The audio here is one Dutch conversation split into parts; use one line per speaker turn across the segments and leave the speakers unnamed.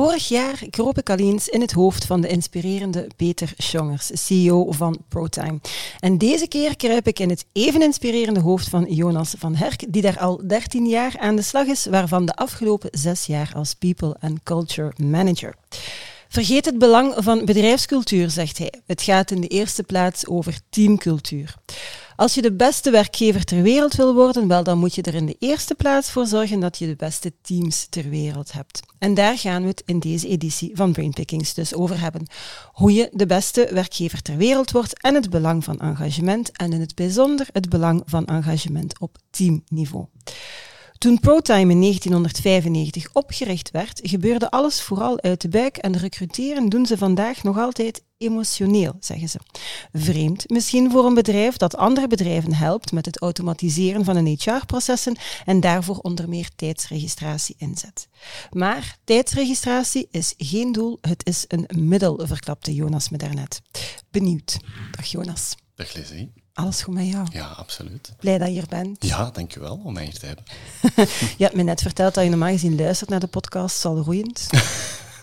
Vorig jaar kroop ik al eens in het hoofd van de inspirerende Peter Schongers, CEO van ProTime. En deze keer kruip ik in het even inspirerende hoofd van Jonas van Herk, die daar al 13 jaar aan de slag is, waarvan de afgelopen zes jaar als People and Culture Manager. Vergeet het belang van bedrijfscultuur, zegt hij. Het gaat in de eerste plaats over teamcultuur. Als je de beste werkgever ter wereld wil worden, wel, dan moet je er in de eerste plaats voor zorgen dat je de beste teams ter wereld hebt. En daar gaan we het in deze editie van Brainpickings dus over hebben. Hoe je de beste werkgever ter wereld wordt en het belang van engagement en in het bijzonder het belang van engagement op teamniveau. Toen ProTime in 1995 opgericht werd, gebeurde alles vooral uit de buik en recruteren doen ze vandaag nog altijd emotioneel, zeggen ze. Vreemd misschien voor een bedrijf dat andere bedrijven helpt met het automatiseren van hun HR-processen en daarvoor onder meer tijdsregistratie inzet. Maar tijdsregistratie is geen doel, het is een middel, verklapte Jonas me daarnet. Benieuwd. Dag Jonas.
Dag Leslie.
Alles goed met jou?
Ja, absoluut.
Blij dat je hier bent.
Ja, dankjewel om mij hier te hebben.
je hebt me net verteld dat je normaal gezien luistert naar de podcast, zal roeiend.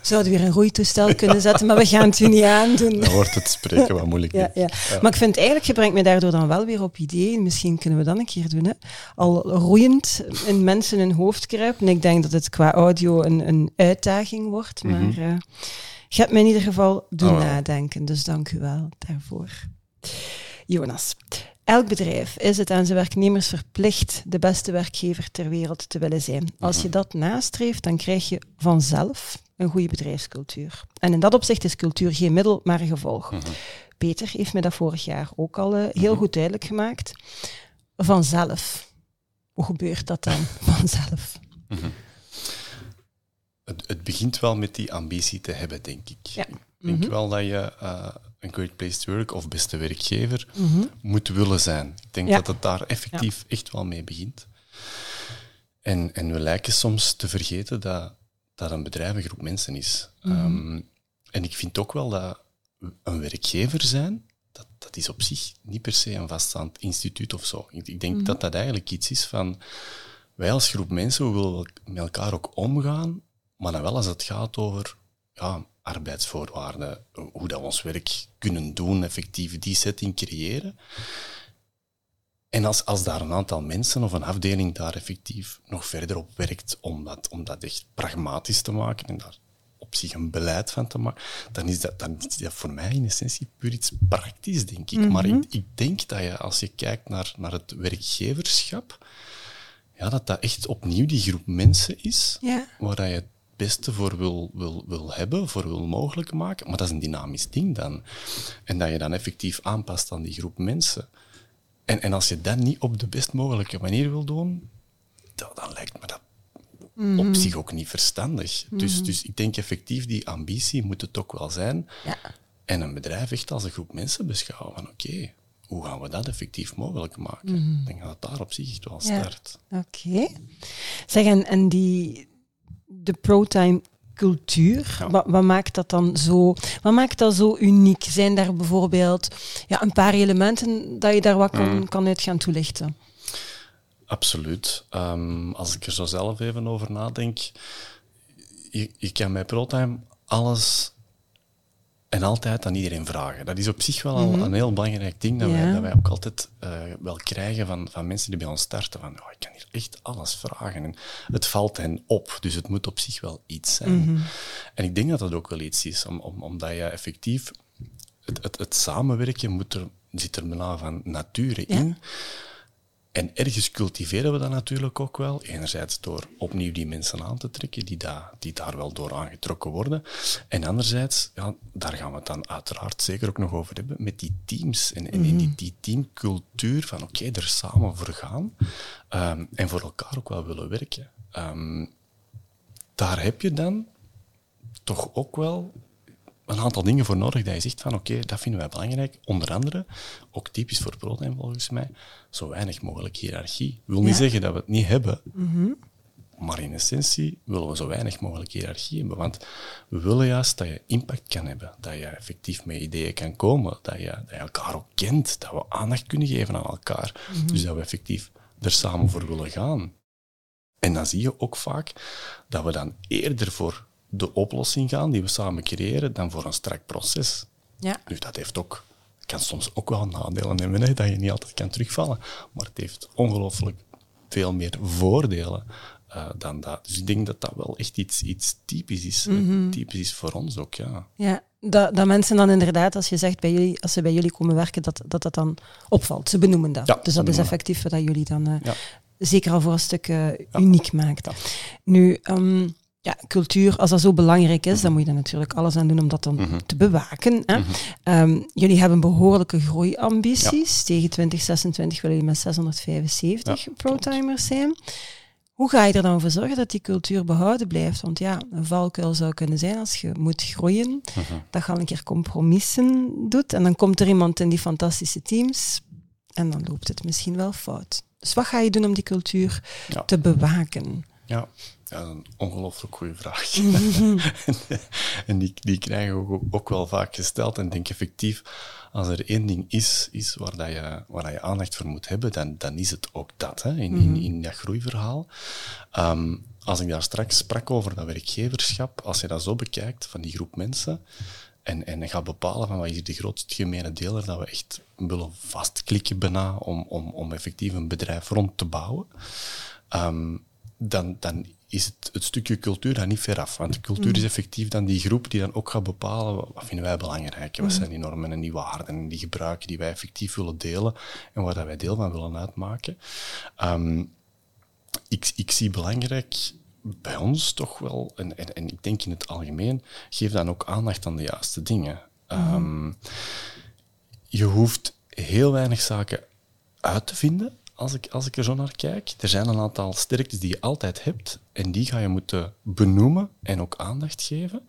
zouden weer een roeitoestel kunnen zetten, maar we gaan het u niet aandoen.
Dan wordt het spreken wat moeilijk.
ja, ja. Maar ik vind eigenlijk, je brengt me daardoor dan wel weer op ideeën. Misschien kunnen we dat een keer doen. Hè? Al roeiend in mensen hun hoofd kruipen. Ik denk dat het qua audio een, een uitdaging wordt, maar mm -hmm. uh, je hebt me in ieder geval doen oh. nadenken. Dus dank u wel daarvoor. Jonas, elk bedrijf is het aan zijn werknemers verplicht de beste werkgever ter wereld te willen zijn. Als je dat nastreeft, dan krijg je vanzelf een goede bedrijfscultuur. En in dat opzicht is cultuur geen middel, maar een gevolg.
Mhm.
Peter heeft me dat vorig jaar ook al uh, heel goed duidelijk gemaakt. Vanzelf. Hoe gebeurt dat dan vanzelf?
Mhm. Het, het, begint wel met die ambitie te hebben, denk ik.
Ja.
Ik denk
Mhm.
wel dat je uh, een great place to work of beste werkgever
Mhm.
moet willen zijn. Ik denk
Ja.
dat het daar effectief echt wel mee begint. En, en we lijken soms te vergeten dat, dat een bedrijf een groep mensen is.
Mhm.
Ehm, en ik vind ook wel dat een werkgever zijn, dat, dat is op zich niet per se een vaststaand instituut of zo. Ik, ik denk
Mhm.
dat dat eigenlijk iets is van, wij als groep mensen, we willen met elkaar ook omgaan, maar dan wel als het gaat over ja, arbeidsvoorwaarden, hoe dat we ons werk kunnen doen, effectief die setting creëren. En als, als daar een aantal mensen of een afdeling daar effectief nog verder op werkt om dat, om dat echt pragmatisch te maken en daar op zich een beleid van te maken, dan is dat, dan is dat voor mij in essentie puur iets praktisch, denk ik. Maar ik, ik denk dat je, als je kijkt naar, naar het werkgeverschap, ja, dat dat echt opnieuw die groep mensen is
Ja.
waar je beste voor wil, wil, wil hebben, voor wil mogelijk maken. Maar dat is een dynamisch ding dan. En dat je dan effectief aanpast aan die groep mensen. En, en als je dat niet op de best mogelijke manier wil doen, dan, dan lijkt me dat op zich ook niet verstandig. Dus, dus ik denk effectief, die ambitie moet het ook wel zijn.
Ja.
En een bedrijf echt als een groep mensen beschouwen van oké, hoe gaan we dat effectief mogelijk maken? Ik denk dat het daar op zich echt wel
Ja.
start.
Oké. Zeg, en, en die, de ProTime cultuur,
Ja.
wat, wat maakt dat dan zo, wat maakt dat zo uniek? Zijn daar bijvoorbeeld ja, een paar elementen dat je daar wat kan, kan uit gaan toelichten?
Absoluut. Ehm, als ik er zo zelf even over nadenk, je, je kan bij ProTime alles en altijd aan iedereen vragen. Dat is op zich wel al een heel belangrijk ding dat,
Ja.
wij, dat wij ook altijd eh, wel krijgen van, van mensen die bij ons starten. Van, oh, ik kan hier echt alles vragen. En het valt hen op, dus het moet op zich wel iets zijn. En ik denk dat dat ook wel iets is, om, om, omdat je effectief... Het, het, het samenwerken moet er, zit er bijna van nature in. En ergens cultiveren we dat natuurlijk ook wel. Enerzijds door opnieuw die mensen aan te trekken die, daar die daar wel door aangetrokken worden. En anderzijds, ja, daar gaan we het dan uiteraard zeker ook nog over hebben, met die teams en, en in die, die teamcultuur van oké, er samen voor gaan ehm, en voor elkaar ook wel willen werken. Ehm, daar heb je dan toch ook wel een aantal dingen voor nodig dat je zegt van oké, dat vinden wij belangrijk. Onder andere, ook typisch voor ProTime volgens mij, zo weinig mogelijk hiërarchie. wil niet zeggen dat we het niet hebben, maar in essentie willen we zo weinig mogelijk hiërarchie hebben. Want we willen juist dat je impact kan hebben, dat je effectief met ideeën kan komen, dat je, dat je elkaar ook kent, dat we aandacht kunnen geven aan elkaar. Dus dat we effectief er samen voor willen gaan. En dan zie je ook vaak dat we dan eerder voor de oplossing gaan die we samen creëren dan voor een strak proces.
Ja.
Nu, dat heeft ook, kan soms ook wel nadelen hebben, hè, dat je niet altijd kan terugvallen. Maar het heeft ongelooflijk veel meer voordelen uh, dan dat. Dus ik denk dat dat wel echt iets, iets typisch is.
Mhm.
Typisch is voor ons ook, ja.
Ja, dat, dat mensen dan inderdaad, als je zegt bij jullie, als ze bij jullie komen werken, dat dat, dat dan opvalt. Ze benoemen dat.
Ja,
dus dat is effectief wat dat jullie dan uh,
Ja.
zeker al voor een stuk uh, uniek maakt. Nu, um, ja, cultuur, als dat zo belangrijk is, dan moet je er natuurlijk alles aan doen om dat dan
Mhm.
te bewaken. Hè? Um, jullie hebben behoorlijke groeiambities. Tegen 2026 willen jullie met 675
Ja,
pro-timers zijn. Hoe ga je er dan voor zorgen dat die cultuur behouden blijft? Want ja, een valkuil zou kunnen zijn als je moet groeien, dat je al een keer compromissen doet en dan komt er iemand in die fantastische teams en dan loopt het misschien wel fout. Dus wat ga je doen om die cultuur
Ja.
te bewaken?
Ja, ja dat is een ongelooflijk goede vraag. en die, die krijgen we ook, ook wel vaak gesteld. En ik denk effectief, als er één ding is, is waar, dat je, waar dat je aandacht voor moet hebben, dan, dan is het ook dat, hè, in, in, in dat groeiverhaal. Ehm, als ik daar straks sprak over dat werkgeverschap, als je dat zo bekijkt, van die groep mensen, en, en gaat bepalen van wat is de grootste gemene deler dat we echt willen vastklikken bijna om, om, om effectief een bedrijf rond te bouwen, um, dan, dan is het, het stukje cultuur daar niet ver af. Want de cultuur is effectief dan die groep die dan ook gaat bepalen wat, vinden wij belangrijk, wat zijn die normen en die waarden en die gebruiken die wij effectief willen delen en waar dat wij deel van willen uitmaken. Um, ik, ik zie belangrijk bij ons toch wel, en, en, en ik denk in het algemeen, geef dan ook aandacht aan de juiste dingen. Um, je hoeft heel weinig zaken uit te vinden als ik, als ik er zo naar kijk. Er zijn een aantal sterktes die je altijd hebt en die ga je moeten benoemen en ook aandacht geven.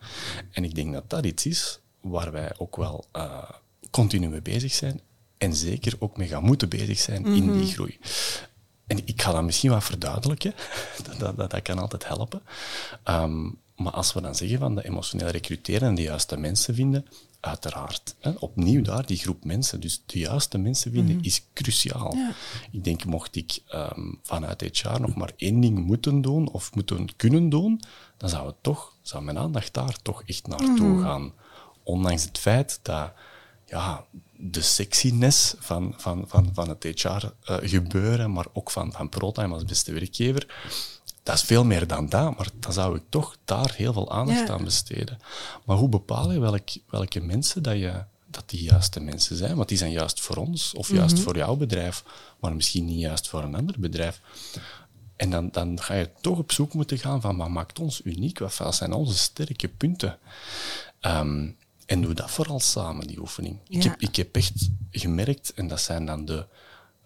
En ik denk dat dat iets is waar wij ook wel uh, continu mee bezig zijn en zeker ook mee gaan moeten bezig zijn mm -hmm. in die groei. En ik ga dat misschien wat verduidelijken, dat, dat, dat, dat kan altijd helpen. Um, maar als we dan zeggen van de emotioneel recruteren en de juiste mensen vinden, uiteraard. Hè, opnieuw daar, die groep mensen. Dus de juiste mensen vinden mm. is cruciaal. Ja. Ik denk, mocht ik um, vanuit HR nog maar één ding moeten doen of moeten kunnen doen, dan zou het toch, zou mijn aandacht daar toch echt naartoe mm. gaan. Ondanks het feit dat ja, de sexiness van, van, van, van het HR-gebeuren, uh, maar ook van, van ProTime als beste werkgever, dat is veel meer dan dat, maar dan zou ik toch daar heel veel aandacht ja. aan besteden. Maar hoe bepaal je welk, welke mensen dat, je, dat die juiste mensen zijn? Want die zijn juist voor ons, of juist mm -hmm. voor jouw bedrijf, maar misschien niet juist voor een ander bedrijf. En dan, dan ga je toch op zoek moeten gaan van wat maakt ons uniek? Wat zijn onze sterke punten? Um, en doe dat vooral samen, die oefening. Ja. Ik, heb, ik heb echt gemerkt, en dat zijn dan de,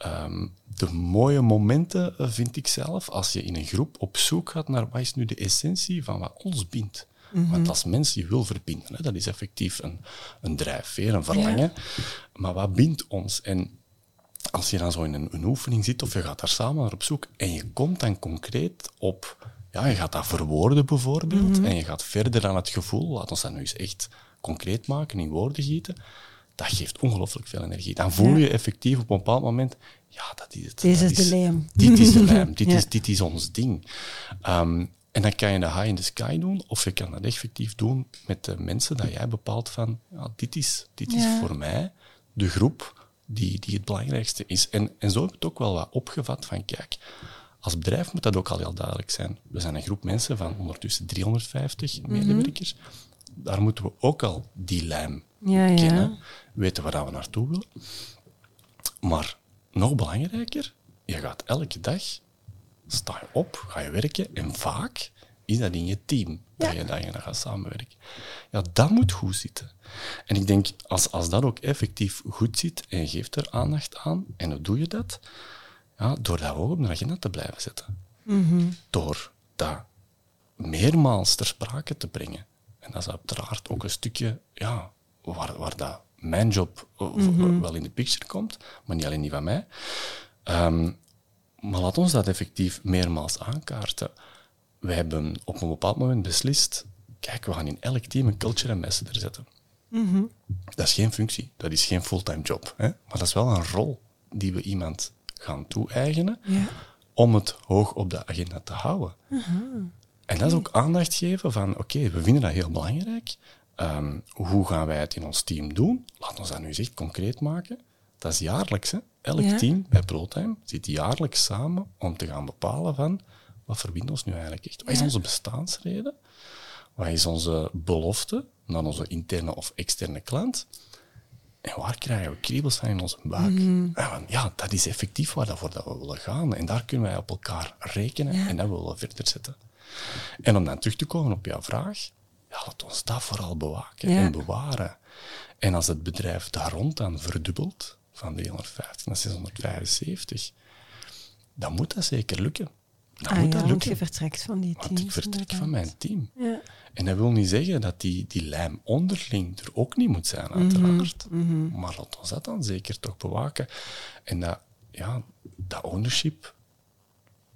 um, de mooie momenten, vind ik zelf, als je in een groep op zoek gaat naar wat is nu de essentie van wat ons bindt. Mm -hmm. Want als mens je wil verbinden, hè, dat is effectief een, een drijfveer, een verlangen. Ja. Maar wat bindt ons? En als je dan zo in een, een oefening zit, of je gaat daar samen naar op zoek, en je komt dan concreet op... Ja, je gaat dat verwoorden bijvoorbeeld, mm -hmm. en je gaat verder dan het gevoel, laat ons dat nu eens echt concreet maken, in woorden gieten, dat geeft ongelooflijk veel energie. Dan voel je effectief op een bepaald moment, ja, dat is het.
Dit is de lijm.
Dit is de lijm, dit, is, dit is ons ding. Um, en dan kan je de high in the sky doen, of je kan dat effectief doen met de mensen dat jij bepaalt van, ja, dit is, dit is voor mij de groep die, die het belangrijkste is. En, en zo heb ik het ook wel wat opgevat van, kijk, als bedrijf moet dat ook al heel duidelijk zijn. We zijn een groep mensen van ondertussen 350 mm -hmm. medewerkers daar moeten we ook al die lijm
ja,
kennen,
ja.
Weten waar we naartoe willen. Maar nog belangrijker, je gaat elke dag, sta je op, ga je werken en vaak is dat in je team ja. dat, je, dan gaat samenwerken. Ja, dat moet goed zitten. En ik denk, als, als dat ook effectief goed zit en je geeft er aandacht aan, en hoe doe je dat? Ja, door dat ook op de agenda te blijven zetten.
Mm -hmm.
Door dat meermaals ter sprake te brengen. En dat is uiteraard ook een stukje ja, waar, waar dat mijn job eh,
Mhm.
wel in de picture komt, maar niet alleen die van mij. Ehm, maar laat ons dat effectief meermaals aankaarten. Wij hebben op een bepaald moment beslist, kijk, we gaan in elk team een culture ambassador zetten. Dat is geen functie, dat is geen fulltime job. Hè? Maar dat is wel een rol die we iemand gaan toe-eigenen
Ja.
om het hoog op de agenda te houden. En dat is ook aandacht geven van, oké, we vinden dat heel belangrijk. Ehm, hoe gaan wij het in ons team doen? Laat ons dat nu eens echt concreet maken. Dat is jaarlijks. Hè? Elk
Ja.
team bij ProTime zit jaarlijks samen om te gaan bepalen van, wat verbindt ons nu eigenlijk echt? Wat is onze bestaansreden? Wat is onze belofte naar onze interne of externe klant? En waar krijgen we kriebels van in onze buik? En van, ja, dat is effectief waar dat voor dat we willen gaan. En daar kunnen wij op elkaar rekenen
Ja.
en dat willen we verder zetten. En om dan terug te komen op jouw vraag, ja, laat ons dat vooral bewaken
Ja.
en bewaren. En als het bedrijf daar rond dan verdubbelt, van 350 naar 675, dan moet dat zeker lukken. Dan
Ah
moet
ja,
dat
want
lukken.
je vertrekt van die teams.
Want ik vertrek
inderdaad.
van mijn team.
Ja.
En dat wil niet zeggen dat die, die lijm onderling er ook niet moet zijn,
Mhm,
uiteraard. Maar laat ons dat dan zeker toch bewaken. En dat, ja, dat ownership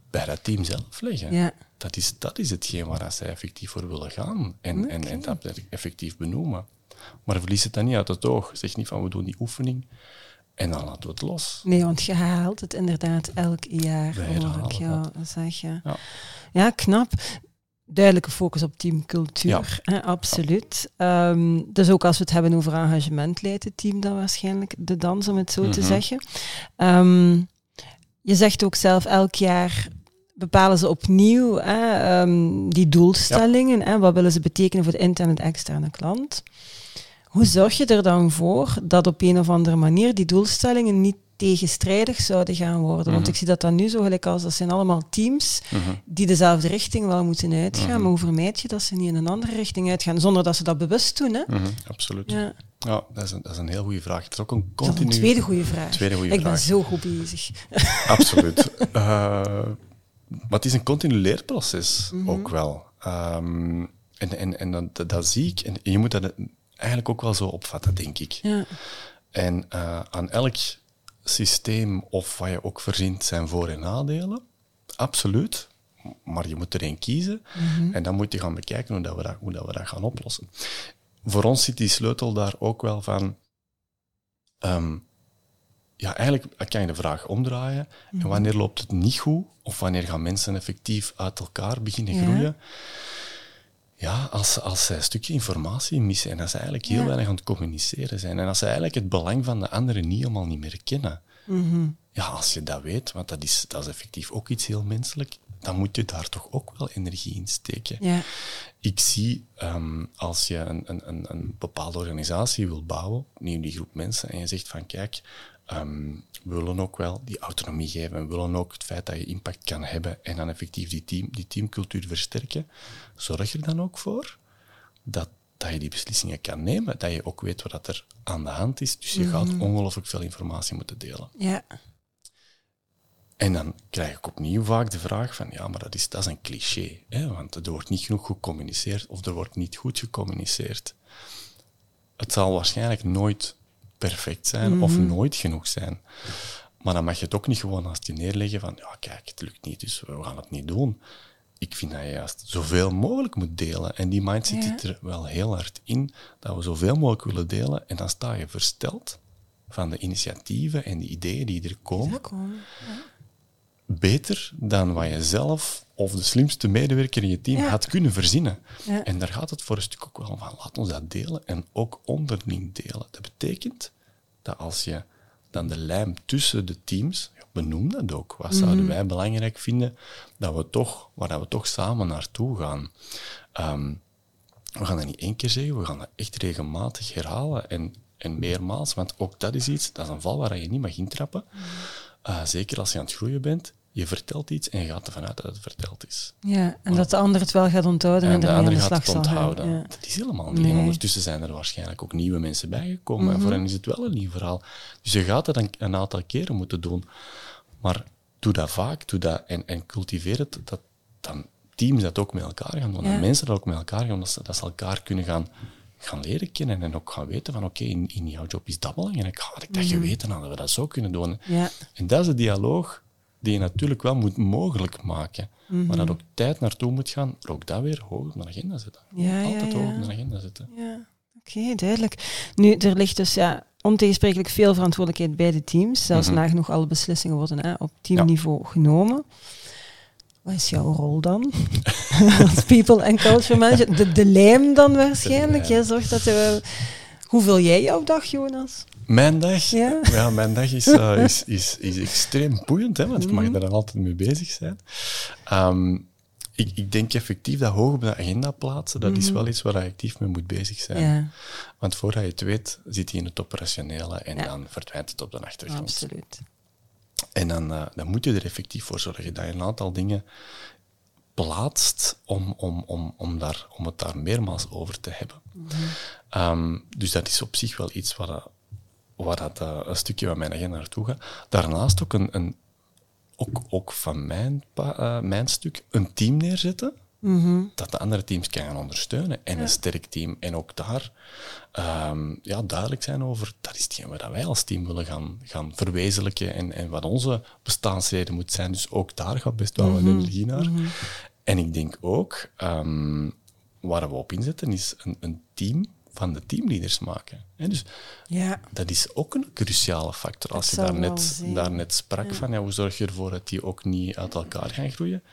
bij dat team zelf leggen.
Ja.
Dat, is, dat is hetgeen waar zij effectief voor willen gaan. En, en, en dat effectief benoemen. Maar verlies het dan niet uit het oog. Zeg niet van, we doen die oefening en dan laten we het los.
Nee, want je haalt het inderdaad elk jaar, hoor ik jou zeggen.
Ja.
Ja, knap. Duidelijke focus op teamcultuur, hè, absoluut. Ehm, dus ook als we het hebben over engagement, leidt het team dan waarschijnlijk de dans, om het zo te
Mhm.
zeggen. Ehm, je zegt ook zelf, elk jaar bepalen ze opnieuw hè, ehm, die doelstellingen. Hè, wat willen ze betekenen voor de interne en externe klant? Hoe zorg je er dan voor dat op een of andere manier die doelstellingen niet tegenstrijdig zouden gaan worden? Want
Mhm.
ik zie dat dan nu zo gelijk als dat zijn allemaal teams
Mhm.
die dezelfde richting wel moeten uitgaan,
Mhm.
maar hoe vermijd je dat ze niet in een andere richting uitgaan, zonder dat ze dat bewust doen? Hè?
Absoluut. Ja,
Ja,
dat, is een, dat is een heel goede vraag. Het is ook een continu...
een tweede goede vraag.
Tweede goede
ik ben zo goed bezig.
Absoluut. Eh, maar het is een continu leerproces
Mhm.
ook wel. Ehm, en en, en dat, dat zie ik. En je moet dat eigenlijk ook wel zo opvatten, denk ik.
Ja,
En eh, aan elk systeem of wat je ook verzint zijn voor- en nadelen. Absoluut. Maar je moet er één kiezen. En dan moet je gaan bekijken hoe, dat we, dat, hoe dat we dat gaan oplossen. Voor ons zit die sleutel daar ook wel van... ehm, ja, eigenlijk kan je de vraag omdraaien. En wanneer loopt het niet goed? Of wanneer gaan mensen effectief uit elkaar beginnen
Ja.
groeien? Ja, als, als zij een stukje informatie missen en als ze eigenlijk heel
Ja.
weinig aan het communiceren zijn en als ze eigenlijk het belang van de anderen niet helemaal niet meer kennen.
Mhm.
Ja, als je dat weet, want dat is, dat is effectief ook iets heel menselijk, dan moet je daar toch ook wel energie in steken.
ja.
Ik zie, ehm, als je een, een, een, een bepaalde organisatie wil bouwen, nieuw die groep mensen, en je zegt van kijk, ehm, we willen ook wel die autonomie geven, we willen ook het feit dat je impact kan hebben en dan effectief die, team, die teamcultuur versterken, zorg er dan ook voor dat, dat je die beslissingen kan nemen, dat je ook weet wat dat er aan de hand is. Dus je gaat ongelooflijk veel informatie moeten delen.
ja.
En dan krijg ik opnieuw vaak de vraag van, ja, maar dat is, dat is een cliché, hè? want er wordt niet genoeg gecommuniceerd of er wordt niet goed gecommuniceerd. Het zal waarschijnlijk nooit perfect zijn of nooit genoeg zijn. Maar dan mag je het ook niet gewoon als je neerleggen van, ja, kijk, het lukt niet, dus we gaan het niet doen. Ik vind dat je juist zoveel mogelijk moet delen. En die mindset
Ja.
zit er wel heel hard in, dat we zoveel mogelijk willen delen. En dan sta je versteld van de initiatieven en de ideeën die er komen. beter dan wat je zelf of de slimste medewerker in je team
Ja.
had kunnen verzinnen.
Ja.
En daar gaat het voor een stuk ook wel van. Laat ons dat delen en ook onderling delen. Dat betekent dat als je dan de lijm tussen de teams, benoem dat ook. Wat zouden wij belangrijk vinden dat we toch, waar dat we toch samen naartoe gaan? Ehm, we gaan dat niet één keer zeggen, we gaan dat echt regelmatig herhalen en, en meermaals, want ook dat is iets, dat is een val waar je niet mag intrappen. Uh, zeker als je aan het groeien bent, je vertelt iets en je gaat ervan uit dat het verteld is.
Ja, en dat de ander het wel gaat onthouden en,
En de ander
de
gaat
slag
het onthouden.
Ja.
Dat is helemaal niet.
Nee.
En ondertussen zijn er waarschijnlijk ook nieuwe mensen bijgekomen.
Mhm.
En voor hen is het wel een nieuw verhaal. Dus je gaat het een, een aantal keren moeten doen. Maar doe dat vaak, doe dat en, en cultiveer het. Dat, dan, teams dat ook met elkaar gaan doen. Dat mensen dat ook met elkaar gaan doen. Dat ze, dat ze elkaar kunnen gaan, gaan leren kennen en ook gaan weten van oké, in, in jouw job is dat belangrijk. Had ik dat
Mhm.
geweten, hadden we dat zo kunnen doen.
Ja.
En dat is de dialoog die je natuurlijk wel moet mogelijk maken. Maar
Mhm.
dat ook tijd naartoe moet gaan, ook dat weer hoog op de agenda zetten.
Ja,
Altijd
ja.
hoog op de agenda zetten.
Ja, oké, duidelijk. Nu, er ligt dus ja, ontegensprekelijk veel verantwoordelijkheid bij de teams. Zelfs
Mhm.
nagenoeg alle beslissingen worden hè, op teamniveau genomen. Wat is jouw rol dan? Als people and culture manager? De, de lijm dan waarschijnlijk. Jij zorgt dat er... Hoe vul jij jouw dag, Jonas?
Mijn dag,
Ja?
ja? mijn dag is, eh, is, is, is extreem boeiend, hè, want ik
Mhm.
mag daar dan altijd mee bezig zijn. Ehm, ik, ik denk effectief dat hoog op de agenda plaatsen, dat is wel iets waar je actief mee moet bezig zijn.
Mhm. Ja,
Want voordat je het weet, zit hij in het operationele en
Ja.
dan verdwijnt het op de achtergrond.
absoluut.
En dan, eh, dan moet je er effectief voor zorgen dat je een aantal dingen plaatst om, om, om, om, daar, om het daar meermaals over te hebben. Ehm, dus dat is op zich wel iets waar, dat- waar dat, eh, een stukje van mijn agenda naartoe gaat. Daarnaast ook, een, een, ook, ook van mijn, eh, mijn stuk een team neerzetten dat de andere teams kan gaan ondersteunen. En een sterk team. En ook daar ehm, ja, duidelijk zijn over, dat is hetgeen wat wij als team willen gaan, gaan verwezenlijken en, en wat onze bestaansreden moet zijn. Dus ook daar gaat best wel wat energie naar. En ik denk ook, ehm, waar we op inzetten, is een, een team van de teamleaders maken. Hè, dus
Ja,
dat is ook een cruciale factor. Als je
zou
daar
wel
net,
zijn.
daar net sprak van, ja, hoe zorg je ervoor dat die ook niet uit elkaar gaan groeien?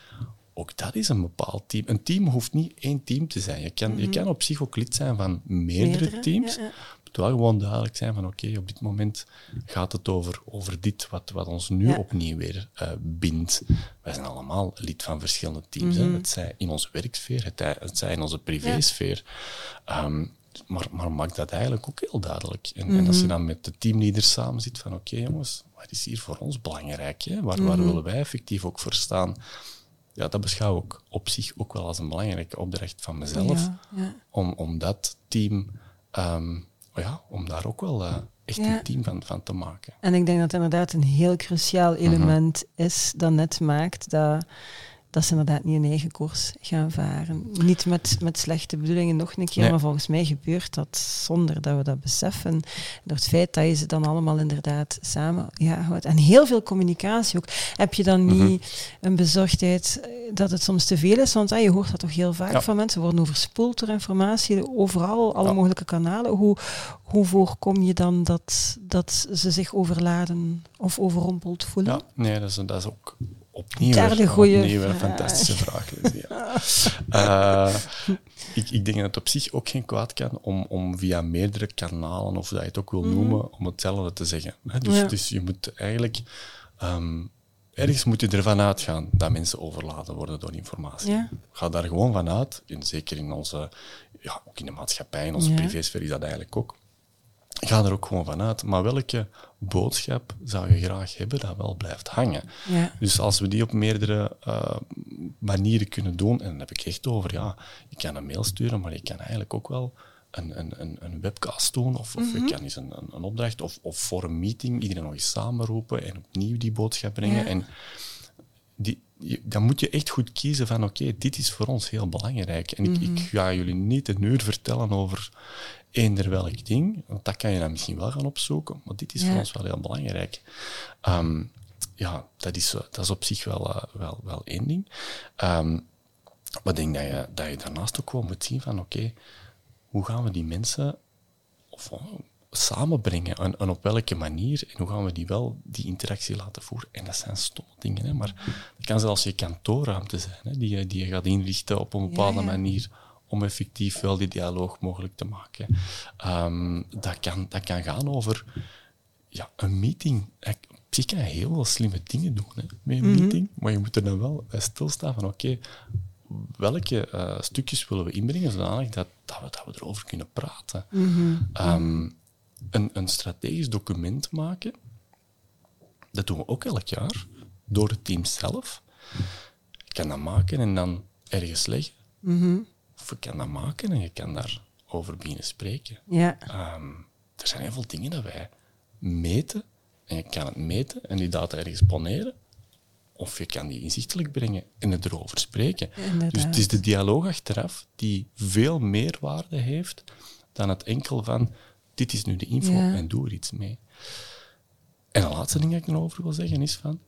Ook dat is een bepaald team. Een team hoeft niet één team te zijn. Je kan, je kan op zich ook lid zijn van meerdere,
Meerdere,
teams.
ja, ja.
Het moet wel gewoon duidelijk zijn van, oké, op dit moment gaat het over, over dit wat, wat ons nu
Ja.
opnieuw weer eh, bindt. Wij zijn allemaal lid van verschillende teams.
Mhm.
hè. Het zij in onze werksfeer, het, zij- het zij in onze privésfeer. Ehm, maar, maar maak dat eigenlijk ook heel duidelijk. En, en
Mhm.
als je dan met de teamleaders samen zit van oké jongens, wat is hier voor ons belangrijk? Hè? Waar, waar
Mhm.
willen wij effectief ook voor staan? Ja, dat beschouw ik op zich ook wel als een belangrijke opdracht van mezelf.
Ja, ja.
Om, om dat team, ehm, ja, om daar ook wel eh, echt
Ja.
een team van, van te maken.
En ik denk dat het inderdaad een heel cruciaal element is dat net maakt dat, dat ze inderdaad niet een eigen koers gaan varen. Niet met, met slechte bedoelingen nog een keer,
Nee.
maar volgens mij gebeurt dat zonder dat we dat beseffen. Door het feit dat je ze dan allemaal inderdaad samen ja, houdt. En heel veel communicatie ook. Heb je dan niet een bezorgdheid dat het soms te veel is? Want ah, je hoort dat toch heel vaak
Ja.
van mensen, worden overspoeld door informatie, overal, alle
Ja.
mogelijke kanalen. Hoe, hoe voorkom je dan dat, dat ze zich overladen of overrompeld voelen?
Ja, nee, dat is, dat is ook opnieuw,
Derde
opnieuw weer een fantastische vraag. Ja. Eh, ik, ik denk dat het op zich ook geen kwaad kan om, om via meerdere kanalen, of dat je het ook wil noemen, om hetzelfde te zeggen. Dus,
Mhm. Ja.
dus je moet eigenlijk... ehm, ergens moet je ervan uitgaan dat mensen overladen worden door informatie.
Ja.
Ga daar gewoon van uit, en zeker in onze... Ja, ook in de maatschappij, in onze privésfeer is dat eigenlijk ook. Ga er ook gewoon van uit. Maar welke boodschap zou je graag hebben dat wel blijft hangen?
Ja.
Dus als we die op meerdere eh, manieren kunnen doen, en dan heb ik echt over, ja, je kan een mail sturen, maar je kan eigenlijk ook wel een, een, een, een webcast doen, of, of je kan eens een, een, een opdracht, of, of voor een meeting iedereen nog eens samenroepen en opnieuw die boodschap brengen.
Ja.
En die, je- dan moet je echt goed kiezen van oké, dit is voor ons heel belangrijk. En ik, ik ga jullie niet een uur vertellen over eender welk ding, want dat kan je dan misschien wel gaan opzoeken, maar dit is
Ja.
voor ons wel heel belangrijk. Ehm, ja, dat is, eh, dat is op zich wel, eh, wel, wel één ding. Ehm, maar ik denk dat je, dat je daarnaast ook gewoon moet zien van oké, hoe gaan we die mensen of, samenbrengen en, en op welke manier en hoe gaan we die wel die interactie laten voeren. En dat zijn stomme dingen, hè, maar het kan zelfs je kantoorruimte zijn hè, die, je, die je gaat inrichten op een bepaalde
ja.
manier om effectief wel die dialoog mogelijk te maken. Ehm, dat, kan, dat kan gaan over ja, een meeting. Zich kan je heel veel slimme dingen doen hè, met een meeting, maar je moet er dan wel bij stilstaan van oké, welke eh, stukjes willen we inbrengen zodanig dat, dat, we, dat we erover kunnen praten. Ehm, een, een strategisch document maken, dat doen we ook elk jaar, door het team zelf. Je kan dat maken en dan ergens leggen. Of je kan dat maken en je kan daarover beginnen spreken.
Ja.
Ehm, er zijn heel veel dingen dat wij meten. En je kan het meten en die data ergens poneren. of je kan die inzichtelijk brengen en het erover spreken.
Inderdaad.
Dus het is de dialoog achteraf die veel meer waarde heeft dan het enkel van dit is nu de info
Ja.
en doe er iets mee. En de laatste ding dat ik erover wil zeggen is van,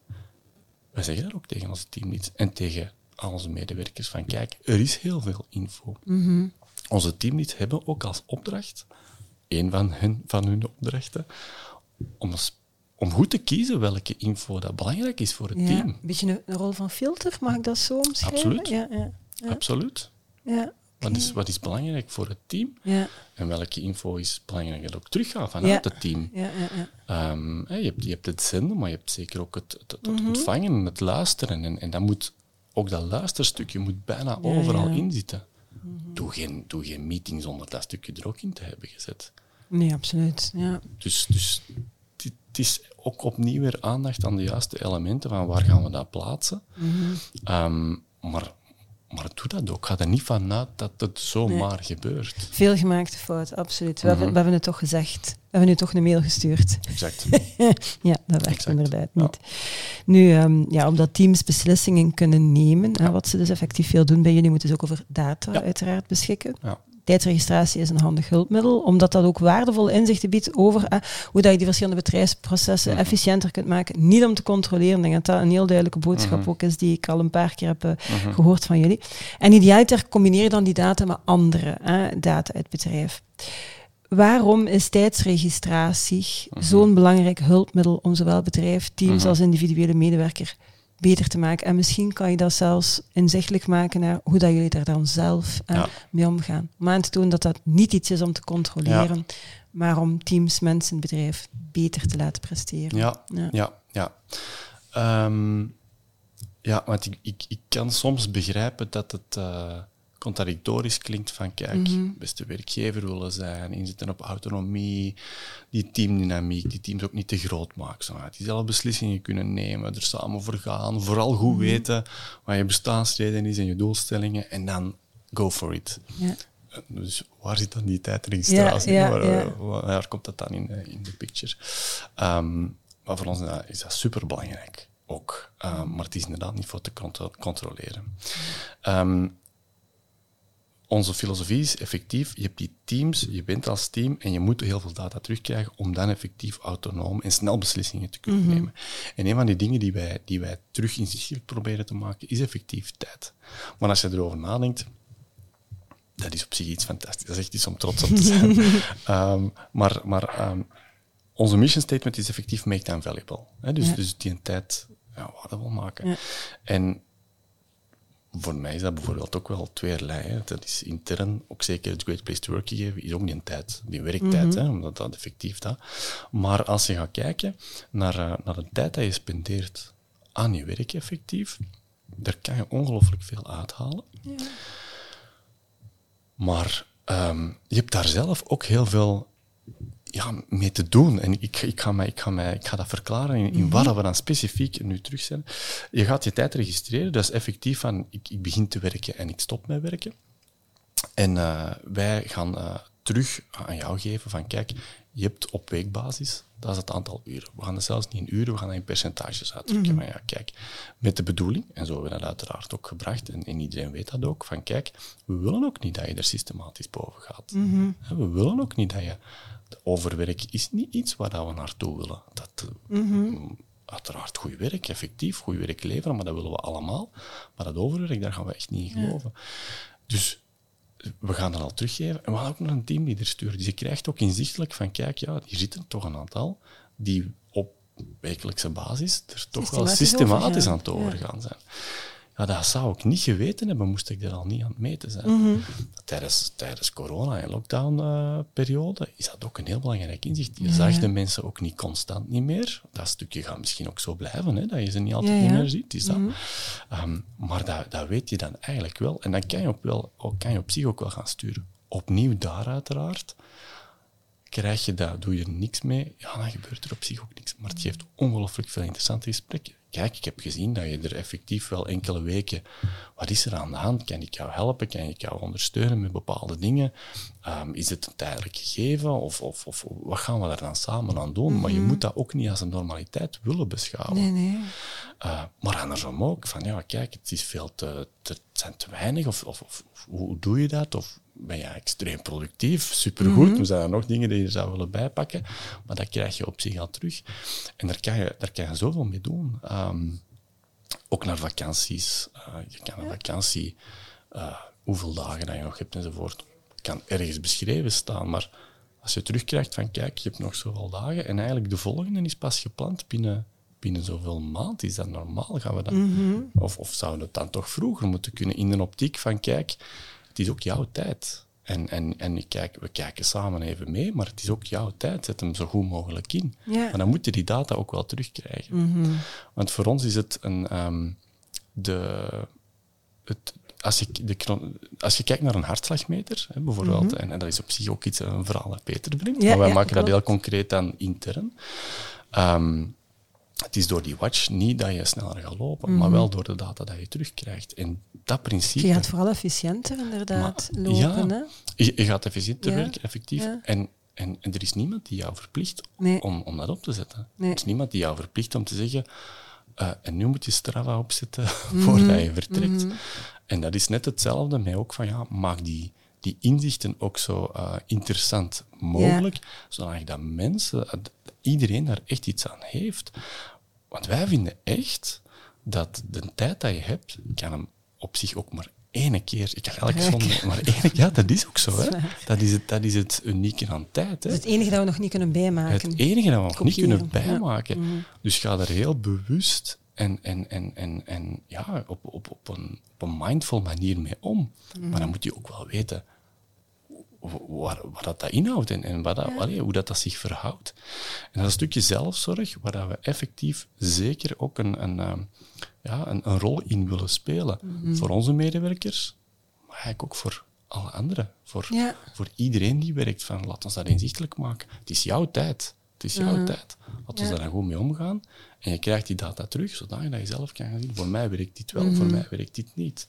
wij zeggen dat ook tegen onze teamleads en tegen al onze medewerkers van kijk, er is heel veel info.
Mhm.
Onze teamleads hebben ook als opdracht, een van hun, van hun opdrachten, om, om goed te kiezen welke info dat belangrijk is voor het
Ja,
team.
een beetje een, een rol van filter, mag ik dat zo omschrijven?
Absoluut.
Ja, ja.
Absoluut.
ja.
Wat, is, wat is belangrijk voor het team?
Ja,
En welke info is belangrijk dat ook teruggaat vanuit
Ja.
het team?
ja, ja, ja.
Ehm, je, hebt, je hebt het zenden, maar je hebt zeker ook het, het, het
Mhm.
ontvangen en het luisteren. En, en dat moet, ook dat luisterstukje moet bijna overal.
Mhm.
in zitten. Doe, geen, doe geen meeting zonder dat stukje er ook in te hebben gezet.
Nee, absoluut. Ja.
Dus, dus het het is ook opnieuw weer aandacht aan de juiste elementen van waar gaan we dat plaatsen.
Mhm.
Ehm, maar, maar doe dat ook. Ga er niet vanuit dat het zomaar gebeurt.
Veel gemaakte fout, absoluut.
Mhm.
We, hebben, we hebben het toch gezegd. We hebben nu toch een mail gestuurd.
Exact.
ja, dat werkt
Exact.
inderdaad
Ja.
niet. Nu, ehm, ja, omdat teams beslissingen kunnen nemen, hè, wat ze dus effectief veel doen bij jullie, moeten ze ook over data
Ja.
uiteraard beschikken.
Ja.
Tijdsregistratie is een handig hulpmiddel, omdat dat ook waardevol inzichten biedt over eh, hoe dat je die verschillende bedrijfsprocessen
Mhm.
efficiënter kunt maken. Niet om te controleren, ik denk dat dat een heel duidelijke boodschap
Mhm.
ook is, die ik al een paar keer heb eh,
Mhm.
gehoord van jullie. En idealiter combineer je dan die data met andere hè, data uit het bedrijf. Waarom is tijdsregistratie zo'n belangrijk hulpmiddel om zowel bedrijf, teams als individuele medewerker beter te maken? En misschien kan je dat zelfs inzichtelijk maken naar hoe dat jullie daar dan zelf eh,
Ja.
mee omgaan. Om aan te tonen dat dat niet iets is om te controleren, maar om teams, mensen, bedrijf beter te laten presteren.
Ja,
Ja.
ja, ja. Ehm, ja, want ik, ik, ik kan soms begrijpen dat het eh, contradictorisch klinkt van kijk,
Mhm.
beste werkgever willen zijn, inzetten op autonomie, die teamdynamiek, die teams ook niet te groot maken. Die zelf beslissingen kunnen nemen, er samen voor gaan, vooral goed
Mhm.
weten wat je bestaansreden is en je doelstellingen en dan go for it.
Ja.
Dus waar zit dan die tijdregistratie?
Ja, ja,
waar, komt dat dan in, in de picture? Ehm, maar voor ons is dat, is dat superbelangrijk ook. Ehm, maar het is inderdaad niet voor te contro- controleren. Ehm, onze filosofie is effectief, je hebt die teams, je bent als team en je moet heel veel data terugkrijgen om dan effectief autonoom en snel beslissingen te kunnen nemen. En een van die dingen die wij, die wij terug inzichtelijk proberen te maken, is effectief tijd. Maar als je erover nadenkt, dat is op zich iets fantastisch. Dat is echt iets om trots op te zijn. Ehm, maar maar ehm, onze mission statement is effectief make time valuable. Hè? Dus,
Ja.
dus die een tijd ja, waardevol maken.
Ja.
En voor mij is dat bijvoorbeeld ook wel tweerlei. Hè. Dat is intern ook zeker het Great Place to Work gegeven, is ook niet een tijd, die werktijd, hè, omdat dat effectief dat. Maar als je gaat kijken naar, eh, naar de tijd dat je spendeert aan je werk effectief, daar kan je ongelooflijk veel uithalen. Maar ehm, je hebt daar zelf ook heel veel ja, mee te doen. En ik, ik, ga, mij, ik, ga, mij, ik ga dat verklaren in, in waar we dan specifiek nu terug zijn. Je gaat je tijd registreren, dat is effectief van ik, ik begin te werken en ik stop met werken. En eh, wij gaan eh, terug aan jou geven van kijk, je hebt op weekbasis, dat is het aantal uren. We gaan dat zelfs niet in uren, we gaan dat in percentages uitdrukken. Maar ja, kijk, met de bedoeling, en zo hebben we dat uiteraard ook gebracht, en, en iedereen weet dat ook, van kijk, we willen ook niet dat je er systematisch boven gaat. Hè, We willen ook niet dat je... Overwerk is niet iets waar dat we naartoe willen. Dat, eh, mm, Uiteraard goed werk, effectief, goed werk leveren, maar dat willen we allemaal. Maar dat overwerk, daar gaan we echt niet in geloven. Dus we gaan dat al teruggeven. En we gaan ook naar een teamleader sturen. Dus je krijgt ook inzichtelijk van, kijk, ja, hier zitten toch een aantal die op wekelijkse basis er toch wel
Systematisch
aan het overgaan zijn. Ja, dat zou ik niet geweten hebben, moest ik er al niet aan het meten zijn.
Mhm.
Tijdens, tijdens corona- en lockdown-periode is dat ook een heel belangrijk inzicht. Je zag de mensen ook niet constant niet meer. Dat stukje gaat misschien ook zo blijven, hè, dat je ze niet altijd
Ja,
meer ziet. Is dat. Ehm, maar dat, dat weet je dan eigenlijk wel. En dan kan je, ook wel, ook, kan je op zich ook wel gaan sturen. Opnieuw daar uiteraard. Krijg je dat, doe je er niks mee, ja, dan gebeurt er op zich ook niks. Maar het geeft ongelooflijk veel interessante gesprekken. Kijk, ik heb gezien dat je er effectief wel enkele weken... Wat is er aan de hand? Kan ik jou helpen? Kan ik jou ondersteunen met bepaalde dingen? Ehm, is het een tijdelijk gegeven of, of, of wat gaan we daar dan samen aan doen? Maar je moet dat ook niet als een normaliteit willen beschouwen.
Nee, nee.
Uh, maar andersom ook, van ja, kijk, het is veel te, te, het zijn te weinig, of, of, of, hoe doe je dat? Of ben je extreem productief, supergoed, mm er zijn er nog dingen die je zou willen bijpakken, maar dat krijg je op zich al terug. En daar kan je, daar kan je zoveel mee doen. Um, ook naar vakanties. Uh, je kan een vakantie, uh, hoeveel dagen dat je nog hebt enzovoort, kan ergens beschreven staan, maar als je terugkrijgt van kijk, je hebt nog zoveel dagen en eigenlijk de volgende is pas gepland binnen binnen zoveel maand? Is dat normaal? Gaan we dat,
Mhm.
of, of zouden we het dan toch vroeger moeten kunnen in de optiek van kijk, het is ook jouw tijd. En, en, en ik kijk, we kijken samen even mee, maar het is ook jouw tijd. Zet hem zo goed mogelijk in.
Ja.
Maar dan moet je die data ook wel terugkrijgen.
Mhm.
Want voor ons is het een. ehm, de, het, als, je, de, als je kijkt naar een hartslagmeter, hè, bijvoorbeeld, en, en dat is op zich ook iets, een verhaal dat Peter brengt,
Ja,
maar wij
ja,
maken dat heel concreet dan intern. Ehm, het is door die watch niet dat je sneller gaat lopen, maar wel door de data dat je terugkrijgt. En dat principe...
Mhm. Je gaat vooral efficiënter inderdaad
Maar-
lopen.
ja.
Hè?
Je, je gaat efficiënter
Ja,
werken, effectief.
ja.
En, en, en er is niemand die jou verplicht
Nee.
om, om dat op te zetten.
Nee.
Er is niemand die jou verplicht om te zeggen... eh, en nu moet je Strava opzetten
Mhm.
voordat je vertrekt. En dat is net hetzelfde met ook van, ja, maak die, die inzichten ook zo eh, interessant mogelijk, zodat dat mensen, eh, iedereen daar echt iets aan heeft. Want wij vinden echt dat de tijd dat je hebt, kan hem op zich ook maar één keer, ik kan elke zondag maar één Ja, dat is ook zo.
Dat is
Hè? Dat, is het, dat is het unieke aan tijd. Hè?
Dat is het enige dat we nog niet kunnen bijmaken.
Het enige dat we nog niet kunnen
ja.
bijmaken.
Mhm.
Dus ga er heel bewust en, en, en, en, en ja, op, op, op, een, op een mindful manier mee om.
Mhm.
Maar dan moet je ook wel weten waar, wat dat, dat inhoudt en, en wat dat, allee, hoe dat, dat zich verhoudt. En dat is een stukje zelfzorg waar dat we effectief zeker ook een, een, ehm, ja, een, een rol in willen spelen.
Mhm.
Voor onze medewerkers, maar eigenlijk ook voor alle anderen. Voor,
Ja.
voor iedereen die werkt. Van, laat ons dat inzichtelijk maken. Het is jouw tijd. Het is jouw tijd. Laat ons
Ja.
daar dan goed mee omgaan. En je krijgt die data terug, zodat je zelf kan gaan zien. Voor mij werkt dit wel, voor mij werkt dit niet.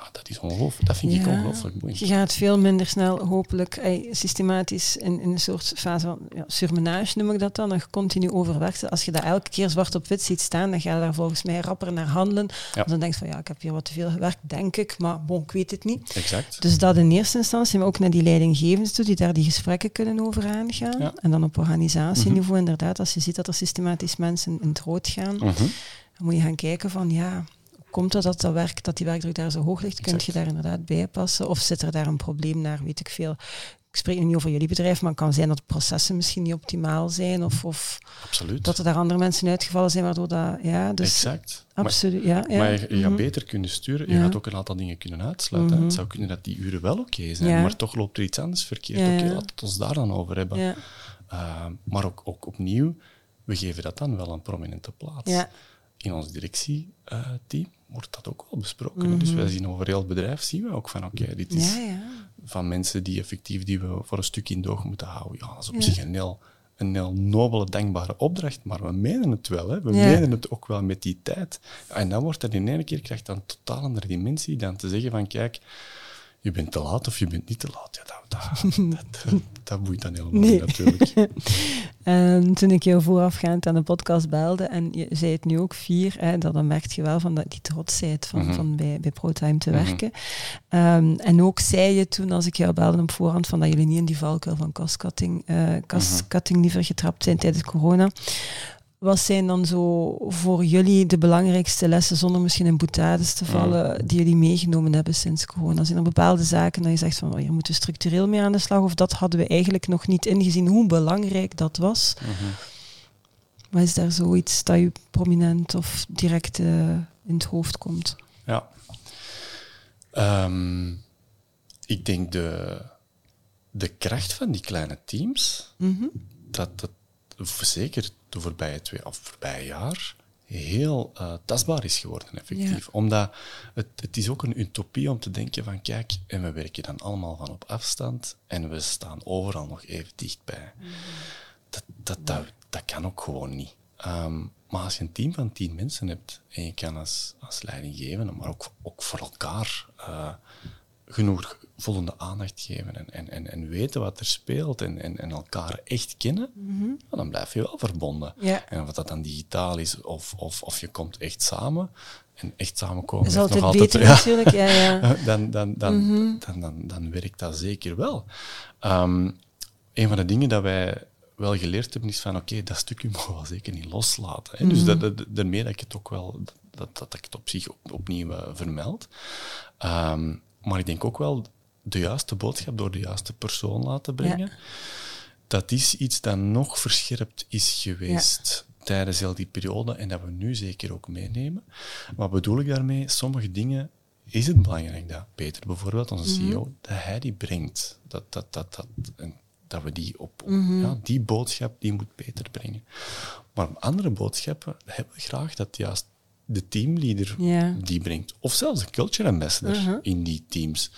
Ja, dat is ongelooflijk. Dat vind ik ongelooflijk boeiend.
Je gaat veel minder snel, hopelijk, systematisch in, in een soort fase van ja, surmenage noem ik dat dan, nog continu overwerken. Als je dat elke keer zwart op wit ziet staan, dan ga je daar volgens mij rapper naar handelen.
Ja.
Dan denk je van ja, ik heb hier wat te veel gewerkt, denk ik, maar bon, ik weet het niet.
Exact.
Dus dat in eerste instantie, maar ook naar die leidinggevenden toe, die daar die gesprekken kunnen over aangaan.
Ja.
En dan op organisatieniveau inderdaad, als je ziet dat er systematisch mensen in het rood gaan,
Mhm.
dan moet je gaan kijken van ja, komt het dat dat werk, dat die werkdruk daar zo hoog ligt? Kun je daar inderdaad bij passen? Of zit er daar een probleem naar, weet ik veel. Ik spreek nu niet over jullie bedrijf, maar het kan zijn dat de processen misschien niet optimaal zijn. Of, of
Absoluut.
dat er daar andere mensen uitgevallen zijn, waardoor dat... Ja, dus
exact. Maar-
absoluut, ja. ja.
Maar je, je gaat
Mhm.
beter kunnen sturen. Je
Ja.
gaat ook een aantal dingen kunnen uitsluiten.
Mhm.
Het zou kunnen dat die uren wel oké zijn,
Ja.
maar toch loopt er iets anders verkeerd. Oké,
ja.
laat het ons daar dan over hebben.
Ja,
Uh, maar ook, ook opnieuw, we geven dat dan wel een prominente plaats. In ons directieteam wordt dat ook wel besproken. Dus wij zien over heel het bedrijf zien we ook van oké, dit is
Mhm. ja, ja.
van mensen die effectief die we voor een stuk in doog moeten houden. Ja, dat is op zich een heel, een heel nobele, dankbare opdracht, maar we menen het wel. Hè. We menen het ook wel met die tijd. En dan wordt dat in één keer, krijgt dan een totaal andere dimensie dan te zeggen van kijk, je bent te laat of je bent niet te laat. Ja, dat, dat, dat, dat boeit dan helemaal
Nee.
niet natuurlijk.
En toen ik jou voorafgaand aan de podcast belde, en je zei het nu ook vier, hè, dat dan merk je wel van dat, die trotsheid van,
Mhm.
van bij, bij ProTime te
Mhm.
werken. Ehm, en ook zei je toen, als ik jou belde op voorhand, van dat jullie niet in die valkuil van cost-cutting eh, cost-cutting liever getrapt zijn tijdens corona. Wat zijn dan zo voor jullie de belangrijkste lessen, zonder misschien in boetades te vallen, die jullie meegenomen hebben sinds corona? Zijn er bepaalde zaken dat je zegt van, oh, hier moeten we structureel mee aan de slag, of dat hadden we eigenlijk nog niet ingezien, hoe belangrijk dat was?
Mhm.
Maar is daar zoiets dat je prominent of direct eh, in het hoofd komt?
Ja. Ehm, ik denk de, de kracht van die kleine teams, dat dat zeker de voorbije twee of voorbije jaar heel eh, tastbaar is geworden, effectief. Omdat het, het is ook een utopie om te denken van kijk, en we werken dan allemaal van op afstand en we staan overal nog even dichtbij. Dat, dat, dat, dat kan ook gewoon niet. Ehm, maar als je een team van tien mensen hebt en je kan als, als leidinggevende, maar ook, ook voor elkaar eh, genoeg, voldoende aandacht geven en, en, en, en weten wat er speelt en, en, en elkaar echt kennen, ja, dan blijf je wel verbonden.
Ja.
En of dat dan digitaal is of, of, of je komt echt samen, en echt samenkomen
is altijd
nog altijd...
beter natuurlijk, ja, ja.
dan, dan, dan, dan, dan, dan werkt dat zeker wel. Ehm, een van de dingen dat wij wel geleerd hebben is van oké, dat stukje mogen we wel zeker niet loslaten. Hè. Dus dat, dat, daarmee dat ik het ook wel, dat, dat ik het op zich op, opnieuw uh, vermeld. Ehm, maar ik denk ook wel de juiste boodschap door de juiste persoon laten brengen.
Ja.
Dat is iets dat nog verscherpt is geweest tijdens heel die periode en dat we nu zeker ook meenemen. Wat bedoel ik daarmee? Sommige dingen is het belangrijk dat Peter bijvoorbeeld, onze CEO, dat hij die brengt. Dat, dat, dat, dat, en dat we die op, op ja, die boodschap, die moet Peter brengen. Maar andere boodschappen hebben we graag dat juist de teamleader die brengt. Of zelfs de culture ambassador in die teams.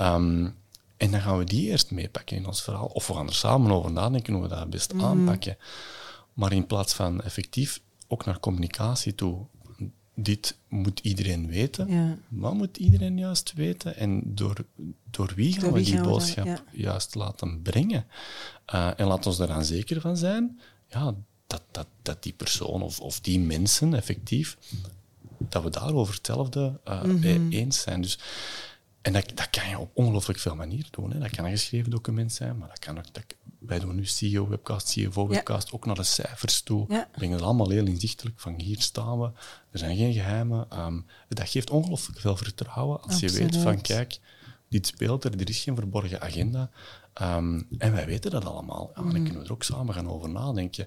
Ehm, en dan gaan we die eerst meepakken in ons verhaal. Of we gaan er samen over nadenken hoe we dat best aanpakken. Maar in plaats van effectief ook naar communicatie toe, dit moet iedereen weten.
Ja.
Wat moet iedereen juist weten? En door, door wie gaan
Door
we die
gaan we dat-
boodschap
ja.
juist laten brengen? Eh, en laat ons er dan zeker van zijn ja, dat, dat, dat die persoon of, of die mensen effectief, dat we daarover hetzelfde
Mhm.
e- eens zijn. Dus, en dat, dat kan je op ongelooflijk veel manieren doen. Hè. Dat kan een geschreven document zijn, maar dat kan ook... Dat, wij doen nu CEO-webcast, CFO-webcast, ook naar de cijfers toe.
Ja.
Brengen het allemaal heel inzichtelijk van hier staan we. Er zijn geen geheimen. Ehm, dat geeft ongelooflijk veel vertrouwen als je weet van kijk, dit speelt er, er is geen verborgen agenda. Ehm, en wij weten dat allemaal. Ja,
Mm.
Dan kunnen we er ook samen gaan over nadenken.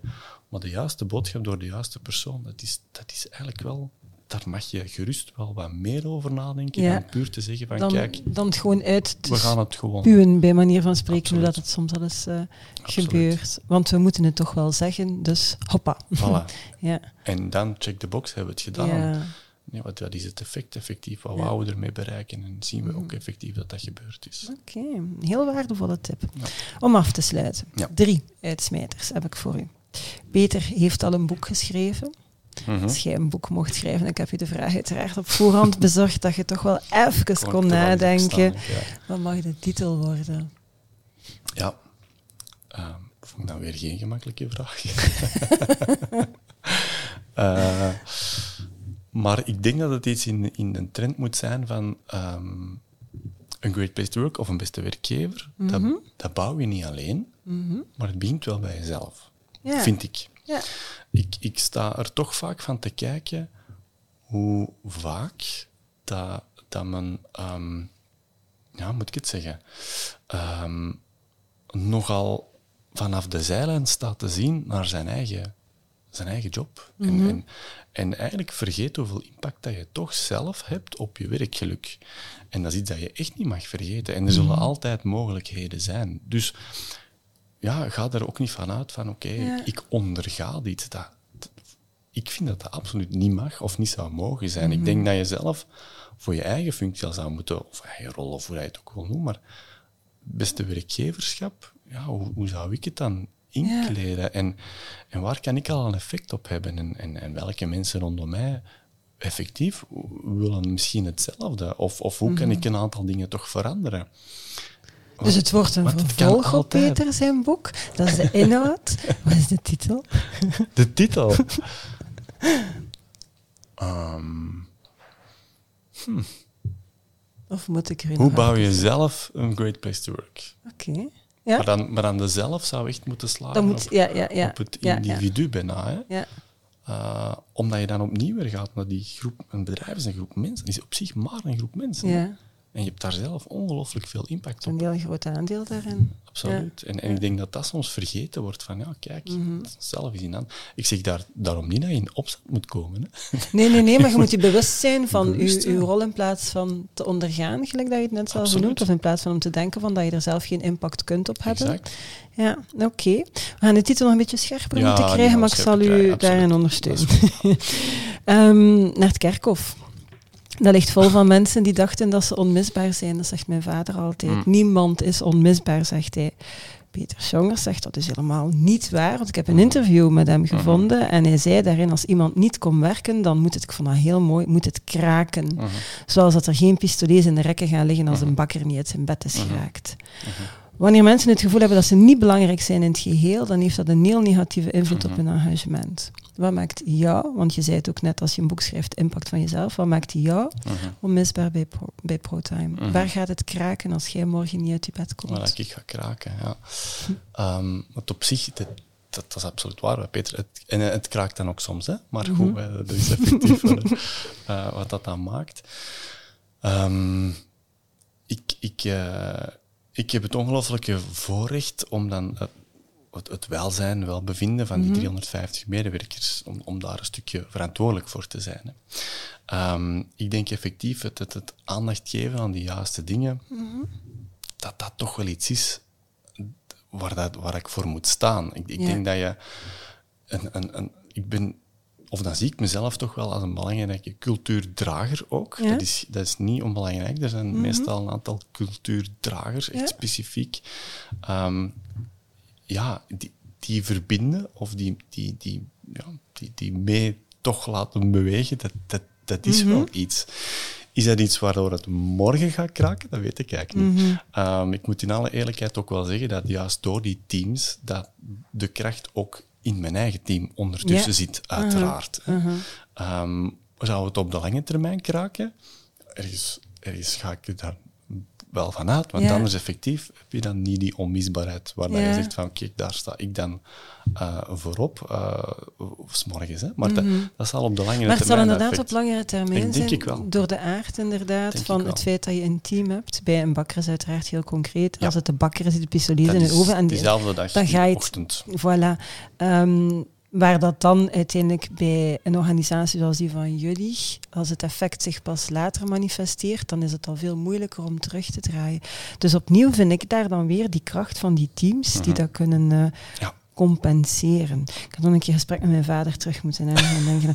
Maar de juiste boodschap door de juiste persoon, dat is, dat is eigenlijk wel... Daar mag je gerust wel wat meer over nadenken
Ja.
dan puur te zeggen van
Dan,
kijk,
dan het gewoon uit te
we gaan het gewoon...
spuwen, bij manier van spreken,
Absoluut.
hoe dat het soms al eens eh, gebeurt. Want we moeten het toch wel zeggen, dus hoppa.
Voilà.
Ja.
En dan check the box, hebben we het gedaan.
Ja.
Ja, wat, wat is het effect effectief? Wat
Ja.
Wouden we ermee bereiken? En zien we ook effectief dat dat gebeurd is.
Oké, heel waardevolle tip. Om af te sluiten. Drie uitsmijters heb ik voor u. Peter heeft al een boek geschreven.
Mhm.
Als jij een boek mocht schrijven, ik heb je de vraag uiteraard op voorhand bezorgd dat je toch wel even kon
lang
nadenken.
staan, ja.
Wat mag de titel worden?
Ja. Vond ik dan weer geen gemakkelijke vraag. Eh, maar ik denk dat het iets in, in de trend moet zijn van ehm, een great place to work of een beste werkgever. dat, dat bouw je niet alleen, maar het begint wel bij jezelf.
Ja.
Vind ik.
Ja.
ik. Ik sta er toch vaak van te kijken hoe vaak dat, dat men, ehm, ja, moet ik het zeggen, ehm, nogal vanaf de zijlijn staat te zien naar zijn eigen, zijn eigen job. en, en, en eigenlijk vergeet hoeveel impact dat je toch zelf hebt op je werkgeluk. En dat is iets dat je echt niet mag vergeten. En er zullen altijd mogelijkheden zijn. Dus ja, ga er ook niet van uit van oké,
Ja.
ik onderga dit. Dat, ik vind dat dat absoluut niet mag of niet zou mogen zijn. Ik denk dat je zelf voor je eigen functie al zou moeten, of eigen rol, of hoe je het ook wil noemen, maar beste werkgeverschap, ja, hoe, hoe zou ik het dan inkleden? En, en waar kan ik al een effect op hebben? En, en, en welke mensen rondom mij effectief willen misschien hetzelfde? Of, of hoe kan ik een aantal dingen toch veranderen?
Dus het wordt een vervolg op. Peter zijn boek. Dat is de inhoud. Wat is de titel?
De titel. Ehm,
Of moet ik er
hoe bouw je zelf een great place to work?
Oké. Ja?
Maar, dan, maar dan de zelf zou echt moeten slagen
moet,
op,
ja, ja, ja.
op het individu bijna. Hè?
Ja.
Eh, omdat je dan opnieuw weer gaat naar die groep. Een bedrijf is een groep mensen. is op zich maar een groep mensen. En je hebt daar zelf ongelooflijk veel impact
Een
op.
heel groot aandeel daarin.
Absoluut. En, en ik denk dat dat soms vergeten wordt. Van ja, kijk,
Mhm.
dat is zelf is in aan. Ik zeg daar, daarom niet dat je in opzet moet komen. Hè.
Nee, nee, nee, maar je moet je bewust zijn van
Bewust
uw, rol in plaats van te ondergaan, gelijk dat je het net zelf genoemd, of in plaats van om te denken van dat je er zelf geen impact kunt op hebben.
Exact.
Ja, oké. We gaan de titel nog een beetje scherper moeten krijgen, maar ik zal u daarin ondersteunen. Ehm, naar het kerkhof. Dat ligt vol van mensen die dachten dat ze onmisbaar zijn. Dat zegt mijn vader altijd.
Mm.
Niemand is onmisbaar, zegt hij. Peter Schongers zegt dat is helemaal niet waar. Want ik heb een interview met hem gevonden en hij zei daarin als iemand niet komt werken, dan moet het, ik vond dat heel mooi, moet het kraken. Zoals dat er geen pistolets in de rekken gaan liggen als een bakker niet uit zijn bed is geraakt. Wanneer mensen het gevoel hebben dat ze niet belangrijk zijn in het geheel, dan heeft dat een heel negatieve invloed op hun engagement. Wat maakt jou, want je zei het ook net als je een boek schrijft, impact van jezelf, wat maakt jou onmisbaar bij, pro, bij ProTime? Waar gaat het kraken als jij morgen niet uit je bed komt?
Waar ik ga kraken, ja. um, want op zich, dat, dat, is absoluut waar, Peter. Het, en het kraakt dan ook soms, hè? maar goed, dat is effectief uh, wat dat dan maakt. Um, ik, ik, uh, ik heb het ongelooflijke voorrecht om dan het, het welzijn, welbevinden van die 350 mhm. medewerkers, om, om daar een stukje verantwoordelijk voor te zijn. Hè. Um, ik denk effectief het, het, het, aandacht geven aan die juiste dingen, mm dat dat toch wel iets is waar, dat, waar ik voor moet staan. Ik, ik denk dat je... Een, een, een, ik ben of dan zie ik mezelf toch wel als een belangrijke cultuurdrager ook. Dat, is, dat is niet onbelangrijk. Er zijn mhm. meestal een aantal cultuurdragers, echt specifiek. Um, ja, die, die verbinden of die, die, die, ja, die, die mee toch laten bewegen, dat, dat, dat is wel mhm. iets. Is dat iets waardoor het morgen gaat kraken? Dat weet ik eigenlijk niet. Mhm. Ehm, ik moet in alle eerlijkheid ook wel zeggen dat juist door die teams dat de kracht ook in mijn eigen team ondertussen zit, uiteraard. Uh -huh. zou het op de lange termijn kraken? Ergens, ergens ga ik daar wel vanuit, want ja. anders effectief heb je dan niet die onmisbaarheid waar je zegt van kijk, daar sta ik dan uh, voorop, uh, s morgens. Hè. Maar dat, mhm. dat, zal op de langere termijn...
Maar
het
zal inderdaad op langere termijn
denk
zijn,
ik wel.
door de aard inderdaad, van het feit dat je een team hebt. Bij een bakker is uiteraard heel concreet. Als het de bakker is, die de pistolet in de oven. En
diezelfde dag,
dan ga je het,
ochtend.
Voilà. Um, Waar dat dan uiteindelijk bij een organisatie zoals die van jullie, als het effect zich pas later manifesteert, dan is het al veel moeilijker om terug te draaien. Dus opnieuw vind ik daar dan weer die kracht van die teams die mhm. dat kunnen uh, ja. compenseren. Ik had nog een keer gesprek met mijn vader terug moeten nemen.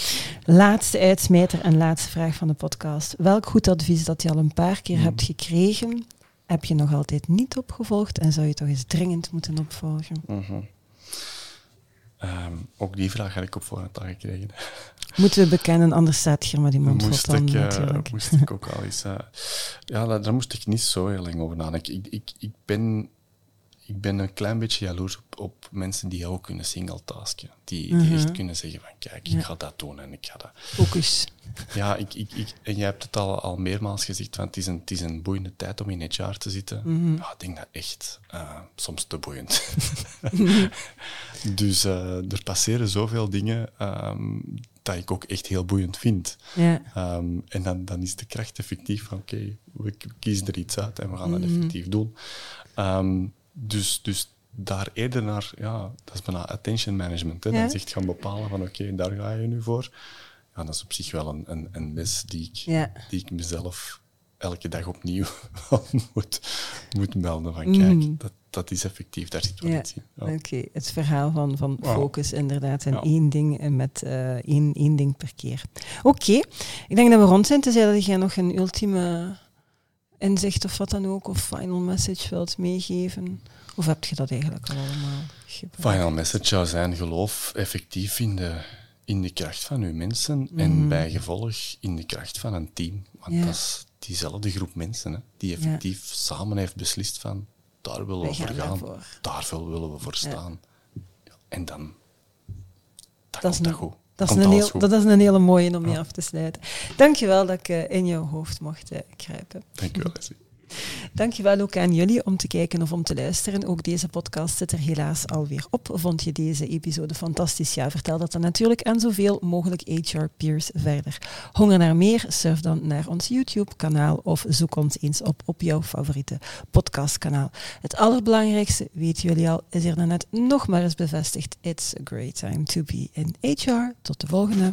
laatste uitsmijter en laatste vraag van de podcast. Welk goed advies dat je al een paar keer mhm. hebt gekregen, heb je nog altijd niet opgevolgd en zou je toch eens dringend moeten opvolgen?
Mhm. Um, ook die vraag had ik op voorhand al gekregen.
Moeten we bekennen, anders staat hier maar die mond
moest
ik, uh,
natuurlijk. moest ik ook al eens... Uh, ja, daar, daar, moest ik niet zo heel lang over nadenken. Ik, ik, ik, ben, ik ben een klein beetje jaloers op, op mensen die ook kunnen singletasken. Die, die mhm. echt kunnen zeggen van, kijk, ik ga dat doen en ik ga dat...
Focus.
Ja, ik, ik, ik, en jij hebt het al, al meermaals gezegd, want het is een, het is een boeiende tijd om in het jaar te zitten.
Mhm.
ja, ik denk dat echt uh, soms te boeiend. dus uh, er passeren zoveel dingen um, dat ik ook echt heel boeiend vind.
Ja.
Um, en dan, dan is de kracht effectief van oké, okay, we kiezen er iets uit en we gaan dat mhm. effectief doen. Um, dus, dus daar eerder naar, ja, dat is bijna attention management. Hè. Ja. Dan zegt gaan bepalen van oké, okay, daar ga je nu voor ja, dat is op zich wel een, een, een les die ik, die ik mezelf elke dag opnieuw moet, moet melden. Van kijk, mm. dat, dat is effectief, daar zit wel ja. iets in.
Ja. Oké, het verhaal van, van focus inderdaad en één ding met uh, één, één ding per keer. Oké, ik denk dat we rond zijn. Tenzij dat jij nog een ultieme inzicht of wat dan ook, of final message wilt meegeven. Of heb je dat eigenlijk al allemaal
gebruikt? Final message zou zijn, geloof effectief in de in de kracht van uw mensen en mhm. bij gevolg in de kracht van een team. Want dat is diezelfde groep mensen hè, die effectief samen heeft beslist van daar willen we voor gaan, daarvoor willen we voor staan. En dan, dat, dat is dat goed.
Dat is, een heel, dat is een hele mooie om mee af te sluiten. Dankjewel dat ik uh, in jouw hoofd mocht kruipen.
Dankjewel, Leslie.
Dankjewel ook aan jullie om te kijken of om te luisteren. Ook deze podcast zit er helaas alweer op. Vond je deze episode fantastisch? Ja, vertel dat dan natuurlijk aan zoveel mogelijk HR-peers verder. Honger naar meer? Surf dan naar ons YouTube-kanaal of zoek ons eens op op jouw favoriete podcastkanaal. Het allerbelangrijkste, weten jullie al, is er net nog maar eens bevestigd. It's a great time to be in HR. Tot de volgende.